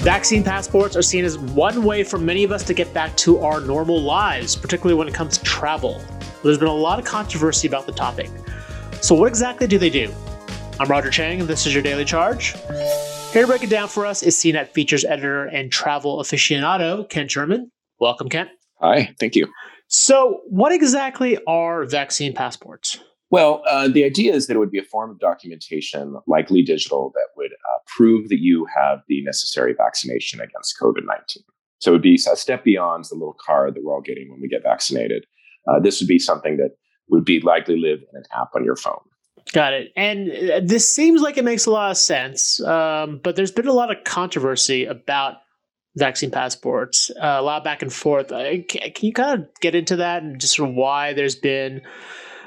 Vaccine passports are seen as one way for many of us to get back to our normal lives, particularly when it comes to travel. There's been a lot of controversy about the topic. So, what exactly do they do? I'm Roger Cheng, and this is your Daily Charge. Here to break it down for us is CNET features editor and travel aficionado, Kent German. Welcome, Kent. Hi, thank you. So, what exactly are vaccine passports? Well, uh, the idea is that it would be a form of documentation, likely digital, that would uh, prove that you have the necessary vaccination against COVID 19. So it would be a step beyond the little card that we're all getting when we get vaccinated. Uh, this would be something that would be likely live in an app on your phone. Got it. And uh, this seems like it makes a lot of sense, um, but there's been a lot of controversy about vaccine passports, uh, a lot of back and forth. Uh, can you kind of get into that and just sort of why there's been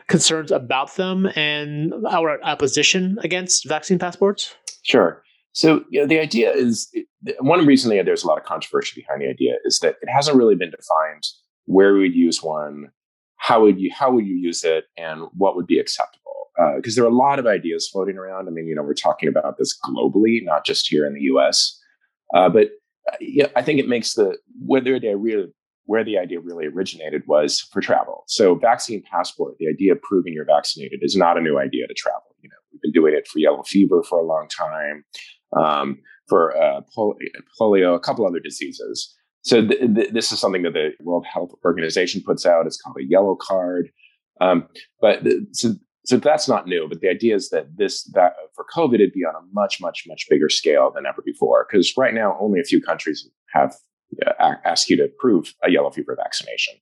concerns about them and our opposition against vaccine passports? Sure. So you know, the idea is one reason there's a lot of controversy behind the idea is that it hasn't really been defined where we would use one, how would you how would you use it, and what would be acceptable. Because uh, there are a lot of ideas floating around. I mean, you know, we're talking about this globally, not just here in the U.S. Uh, but uh, yeah, I think it makes the whether they're really where the idea really originated was for travel. So vaccine passport, the idea of proving you're vaccinated is not a new idea to travel. You know, we've been doing it for yellow fever for a long time, um, for uh, polio, a couple other diseases. So th- th- this is something that the World Health Organization puts out. It's called a yellow card. Um, but th- so, so that's not new. But the idea is that this that for COVID, it'd be on a much, much, much bigger scale than ever before. Because right now, only a few countries have Uh, ask you to prove a yellow fever vaccination.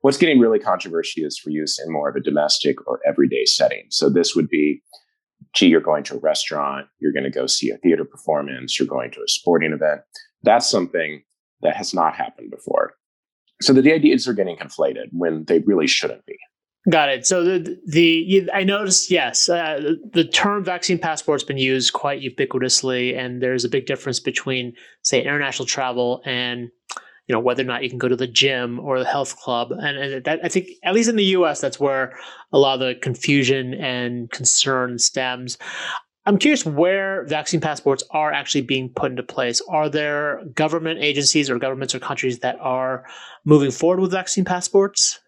What's getting really controversial is for use in more of a domestic or everyday setting. So this would be, gee, you're going to a restaurant, you're going to go see a theater performance, you're going to a sporting event. That's something that has not happened before. So the ideas are getting conflated when they really shouldn't be. Got it. So the the I noticed yes, uh, the term vaccine passport's been used quite ubiquitously, and there's a big difference between say international travel and you know whether or not you can go to the gym or the health club, and, and that I think at least in the U.S. that's where a lot of the confusion and concern stems. I'm curious where vaccine passports are actually being put into place. Are there government agencies or governments or countries that are moving forward with vaccine passports?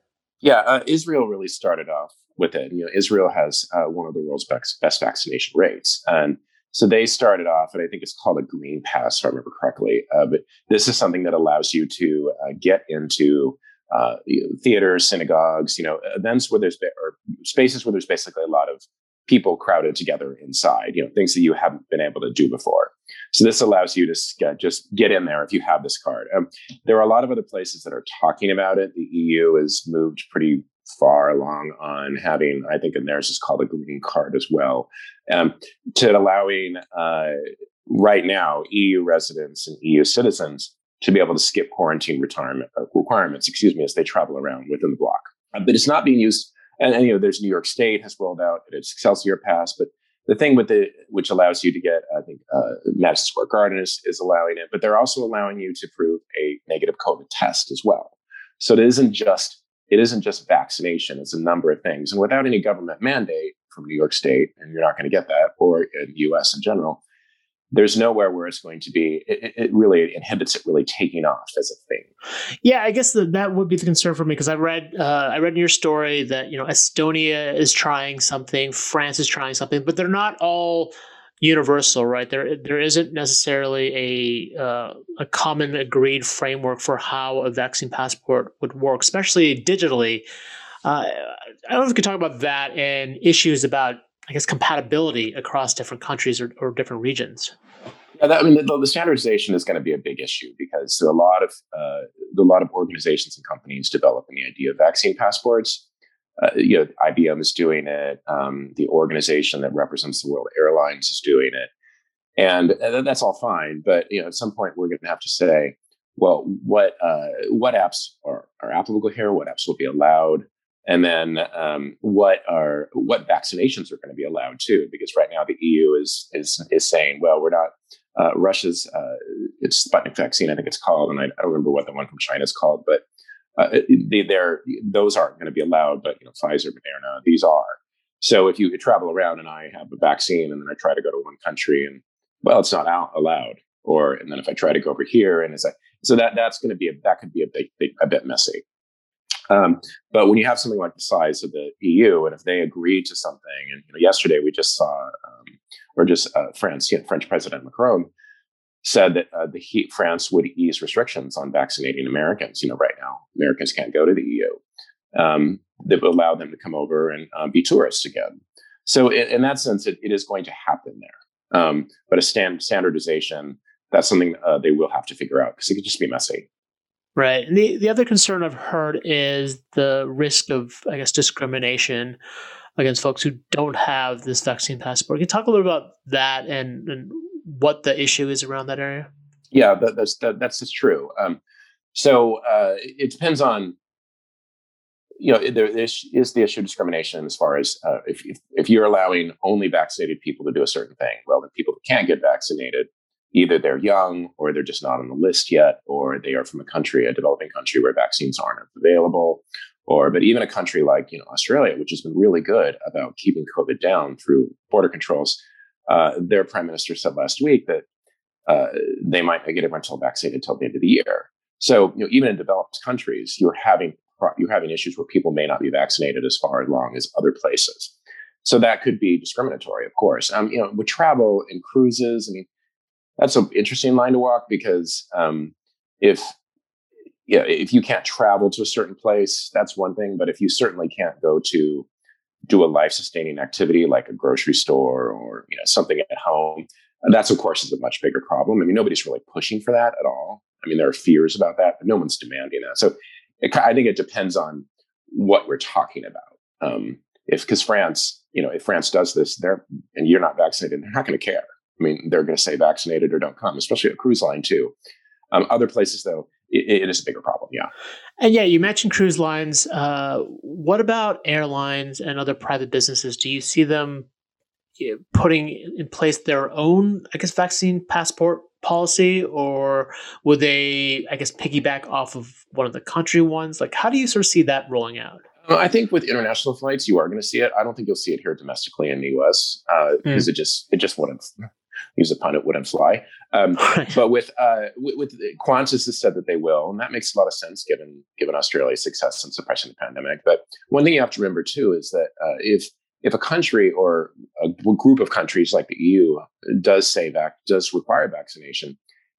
Yeah, uh, Israel really started off with it. You know, Israel has uh, one of the world's best, best vaccination rates, and so they started off, and I think it's called a green pass, if I remember correctly. Uh, but this is something that allows you to uh, get into uh, theaters, synagogues, you know, events where there's or spaces where there's basically a lot of people crowded together inside, you know, things that you haven't been able to do before. So this allows you to just get in there if you have this card. Um, there are a lot of other places that are talking about it. The EU has moved pretty far along on having, I think, and theirs is called a green card as well, um, to allowing uh, right now EU residents and EU citizens to be able to skip quarantine retirement uh, requirements, excuse me, as they travel around within the bloc. Uh, but it's not being used and, and, you know, there's New York State has rolled out its Excelsior Pass, but the thing with it, which allows you to get, I think, uh, Madison Square Garden is, is allowing it, but they're also allowing you to prove a negative COVID test as well. So it isn't just it isn't just vaccination; it's a number of things. And without any government mandate from New York State, and you're not going to get that, or in the U.S. in general, there's nowhere where it's going to be it, it, really inhibits it really taking off as a thing. Yeah i guess the, that would be the concern for me because i read uh, i read in your story that you know estonia is trying something france is trying something but they're not all universal right? There there isn't necessarily a uh, a common agreed framework for how a vaccine passport would work especially digitally. Uh, i don't know if we could talk about that and issues about I guess compatibility across different countries or, or different regions. Yeah, that, I mean, the, the, standardization is going to be a big issue because there are a lot of uh, a lot of organizations and companies developing the idea of vaccine passports. Uh, you know, IBM is doing it. Um, the organization that represents the World Airlines is doing it, and, and that's all fine. But you know, at some point, we're going to have to say, well, what uh, what apps are, are applicable here? What apps will be allowed? And then um, what are what vaccinations are going to be allowed too because right now the eu is is is saying well we're not uh, russia's uh, it's sputnik vaccine i think it's called and i, I don't remember what the one from china is called but uh, they, those aren't going to be allowed but you know pfizer moderna these are. So if you travel around and i have a vaccine and then i try to go to one country and well it's not out allowed. Or and then if I try to go over here, and it's like so that that's going to be a, that could be a big, big a bit messy. Um, but when you have something like the size of the EU, and if they agree to something, and you know, yesterday we just saw, um, or just uh, France, you know, French President Macron said that uh, the he, France would ease restrictions on vaccinating Americans. You know, right now Americans can't go to the EU. Um, that would allow them to come over and uh, be tourists again. So, in, in that sense, it, it is going to happen there. Um, but a stand, standardization, that's something uh, they will have to figure out because it could just be messy. Right. And the, the other concern I've heard is the risk of, I guess, discrimination against folks who don't have this vaccine passport. Can you talk a little about that and, and what the issue is around that area? Yeah, that, that's that, that's just true. Um, so uh, it depends on you know there is, is the issue of discrimination as far as uh, if, if, if you're allowing only vaccinated people to do a certain thing well then people that can't get vaccinated either they're young or they're just not on the list yet or they are from a country a developing country where vaccines aren't available or but even a country like you know australia which has been really good about keeping covid down through border controls uh, their prime minister said last week that uh, they might get everyone vaccinated until the end of the year so you know even in developed countries you're having you're having issues where people may not be vaccinated as far along as other places. So that could be discriminatory, of course. Um, you know, with travel and cruises, I mean, that's an interesting line to walk because um, if yeah, if you can't travel to a certain place, that's one thing. But if you certainly can't go to do a life-sustaining activity like a grocery store or you know something at home, that's of course is a much bigger problem. I mean, nobody's really pushing for that at all. I mean, there are fears about that, but no one's demanding that. So it, I think it depends on what we're talking about. Um, if because France, you know, if France does this, they're and you're not vaccinated, they're not going to care. I mean, they're going to say vaccinated or don't come, especially a cruise line too. Um, other places, though, it, it is a bigger problem. Yeah. And yeah, you mentioned cruise lines. Uh, what about airlines and other private businesses? Do you see them putting in place their own, I guess, vaccine passport policy, or would they, I guess, piggyback off of one of the country ones? Like, how do you sort of see that rolling out? Uh, I think with international flights, you are going to see it. I don't think you'll see it here domestically in the U.S. Uh, mm. because it just it just wouldn't use a pun, it wouldn't fly. Um, but with, uh, with, with Qantas has said that they will, and that makes a lot of sense given given Australia's success in suppressing the pandemic. But one thing you have to remember too is that uh, if if a country or a group of countries like the EU does say that does require vaccination,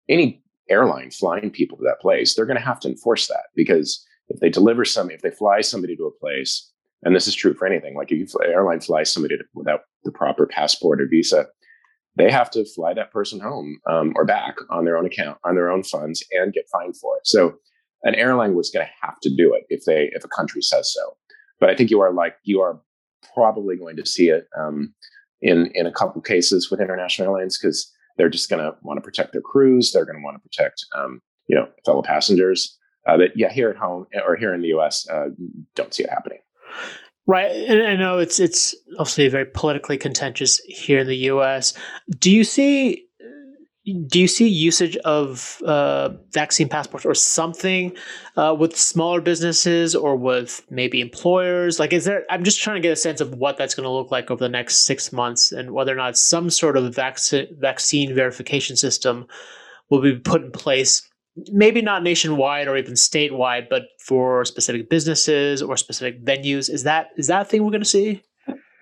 any airline flying people to that place, they're going to have to enforce that because if they deliver some, if they fly somebody to a place, and this is true for anything, like if you fly, airline flies somebody to, without the proper passport or visa, they have to fly that person home um, or back on their own account, on their own funds, and get fined for it. So an airline was going to have to do it if they if a country says so. But I think you are like you are probably going to see it um, in in a couple cases with international airlines because they're just going to want to protect their crews. They're going to want to protect um, you know fellow passengers. Uh, but yeah, here at home or here in the U.S., uh, don't see it happening. Right, and I know it's it's obviously very politically contentious here in the U.S. Do you see do you see usage of uh, vaccine passports or something uh, with smaller businesses or with maybe employers? Like, is there? I'm just trying to get a sense of what that's going to look like over the next six months, and whether or not some sort of vaccine vaccine verification system will be put in place. Maybe not nationwide or even statewide, but for specific businesses or specific venues. Is that is that thing we're going to see?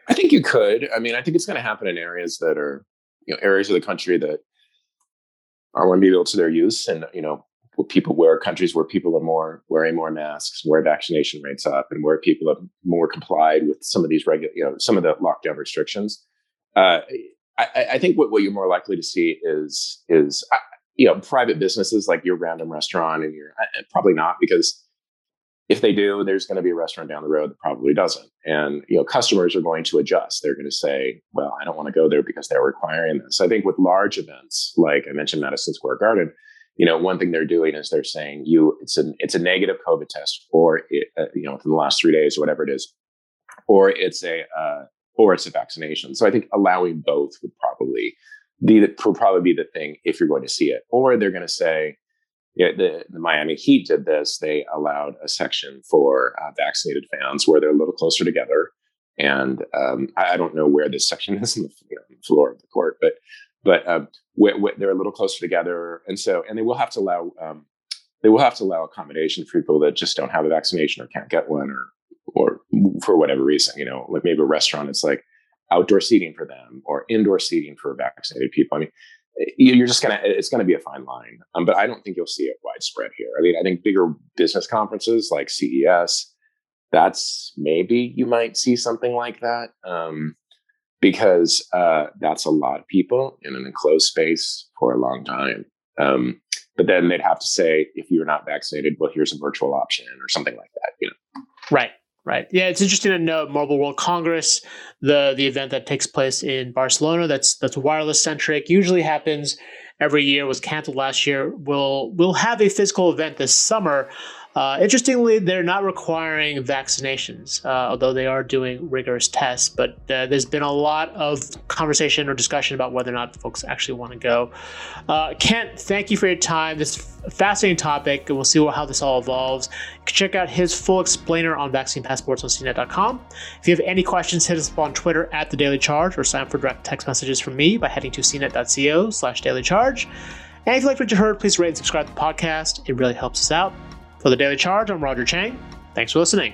I think you could. I mean, I think it's going to happen in areas that are, you know, areas of the country that are going to be able to their use and you know people where countries where people are more wearing more masks where vaccination rates up and where people have more complied with some of these regular you know some of the lockdown restrictions uh, I, I, think what, what you're more likely to see is is you know private businesses like your random restaurant and your probably not because if they do, there's going to be a restaurant down the road that probably doesn't. And you know, customers are going to adjust. They're going to say, "Well, I don't want to go there because they're requiring this." I think with large events, like I mentioned, Madison Square Garden, you know, one thing they're doing is they're saying you it's a it's a negative COVID test, or it, uh, you know, within the last three days or whatever it is, or it's a uh, or it's a vaccination. So I think allowing both would probably be will probably be the thing if you're going to see it, or they're going to say yeah, the, the, Miami Heat did this. They allowed a section for uh, vaccinated fans where they're a little closer together. And um, I, I, don't know where this section is in the, you know, the, floor of the court, but but uh, they're a little closer together, and so and they will have to allow um, they will have to allow accommodation for people that just don't have a vaccination or can't get one or or for whatever reason. You know, like maybe a restaurant, it's like outdoor seating for them or indoor seating for vaccinated people. I mean, you're just gonna it's gonna be a fine line, um, but I don't think you'll see it widespread here. I mean, I think bigger business conferences like CES, that's maybe you might see something like that. Um, because uh, that's a lot of people in an enclosed space for a long time. Um, but then they'd have to say, if you're not vaccinated, well, here's a virtual option or something like that. You know, right. Right. Yeah, it's interesting to note Mobile World Congress, the the event that takes place in Barcelona. That's that's wireless centric. Usually happens every year. Was canceled last year. We'll we'll have a physical event this summer uh, interestingly, they're not requiring vaccinations, uh, although they are doing rigorous tests. But uh, there's been a lot of conversation or discussion about whether or not folks actually want to go. Uh, Kent, thank you for your time. This fascinating topic, and we'll see how this all evolves. Check out his full explainer on vaccine passports on cnet.com. If you have any questions, hit us up on Twitter at the Daily Charge or sign up for direct text messages from me by heading to cnet.co slash daily charge. And if you like what you heard, please rate and subscribe to the podcast. It really helps us out. For the Daily Charge, I'm Roger Cheng. Thanks for listening.